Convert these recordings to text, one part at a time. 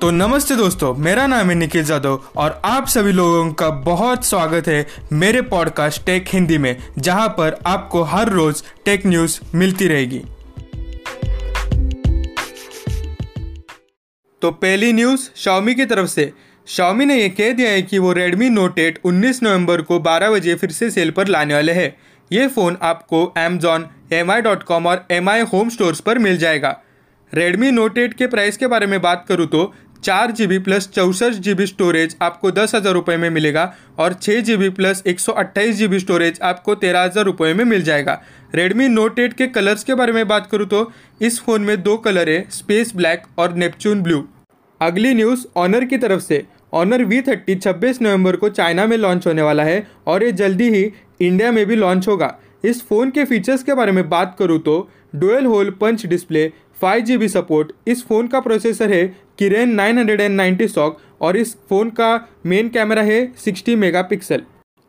तो नमस्ते दोस्तों मेरा नाम है निखिल जादव और आप सभी लोगों का बहुत स्वागत है मेरे पॉडकास्ट टेक हिंदी में जहाँ पर आपको हर रोज टेक न्यूज़ मिलती रहेगी। तो पहली न्यूज़ शाओमी की तरफ़ से। शाओमी ने यह कह दिया है कि वो Redmi Note 8 19 नवंबर को 12 बजे फिर से सेल पर लाने वाले हैं। ये फ़ोन आपको Amazon, mi.com और mi होम स्टोर्स पर मिल जाएगा। Redmi Note 8 के प्राइस के बारे में बात करूँ तो चार जी बी प्लस चौंसठ जी बी स्टोरेज आपको दस हज़ार रुपये में मिलेगा और छः जी बी प्लस एक सौ अट्ठाईस जी बी स्टोरेज आपको तेरह हज़ार रुपये में मिल जाएगा। Redmi Note 8 के कलर्स के बारे में बात करूँ तो इस फ़ोन में दो कलर है स्पेस ब्लैक और नेपच्यून ब्लू अगली न्यूज़ ऑनर की तरफ़ से। ऑनर वी थर्टी छब्बीस नवंबर को चाइना में लॉन्च होने वाला है और ये जल्दी ही इंडिया में भी लॉन्च होगा। इस फ़ोन के फीचर्स के बारे में बात करूँ तो dual hole punch display five G B support. इस फ़ोन का प्रोसेसर है Kirin nine hundred and ninety SoC और इस फ़ोन का मेन कैमरा है सिक्सटी मेगा पिक्सल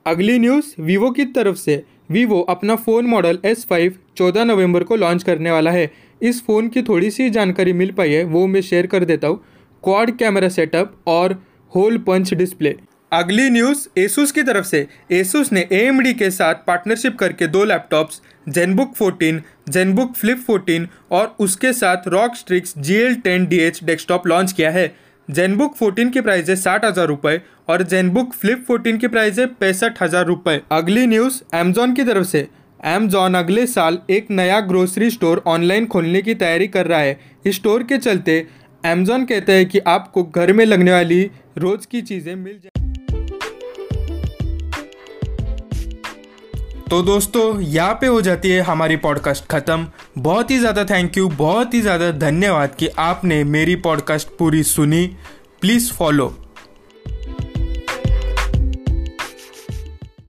अगली न्यूज़ वीवो की तरफ़ से। वीवो अपना फ़ोन मॉडल एस फाइव चौदह नवंबर को लॉन्च करने वाला है। इस फ़ोन की थोड़ी सी जानकारी मिल पाई है वो मैं शेयर कर देता हूँ। क्वाड कैमरा सेटअप और होल पंच डिस्प्ले। अगली न्यूज़ एसूस की तरफ़ से। एसूस ने एएमडी के साथ पार्टनरशिप करके दो लैपटॉप्स जेनबुक 14, जेनबुक फ्लिप 14 और उसके साथ ROG Strix G L ten D H desktop launch किया है। जेनबुक 14 की प्राइस है साठ हज़ार रुपये और जेनबुक फ्लिप 14 की प्राइस है पैंसठ हज़ार रुपये अगली न्यूज़ अमेजोन की तरफ़ से। अमेजोन अगले साल एक नया ग्रोसरी स्टोर ऑनलाइन खोलने की तैयारी कर रहा है। इस स्टोर के चलते अमेजोन कहता है कि आपको घर में लगने वाली रोज़ की चीज़ें मिल जाए तो दोस्तों, यहाँ पे हो जाती है हमारी पॉडकास्ट ख़त्म। बहुत ही ज़्यादा थैंक यू बहुत ही ज़्यादा धन्यवाद कि आपने मेरी पॉडकास्ट पूरी सुनी। Please follow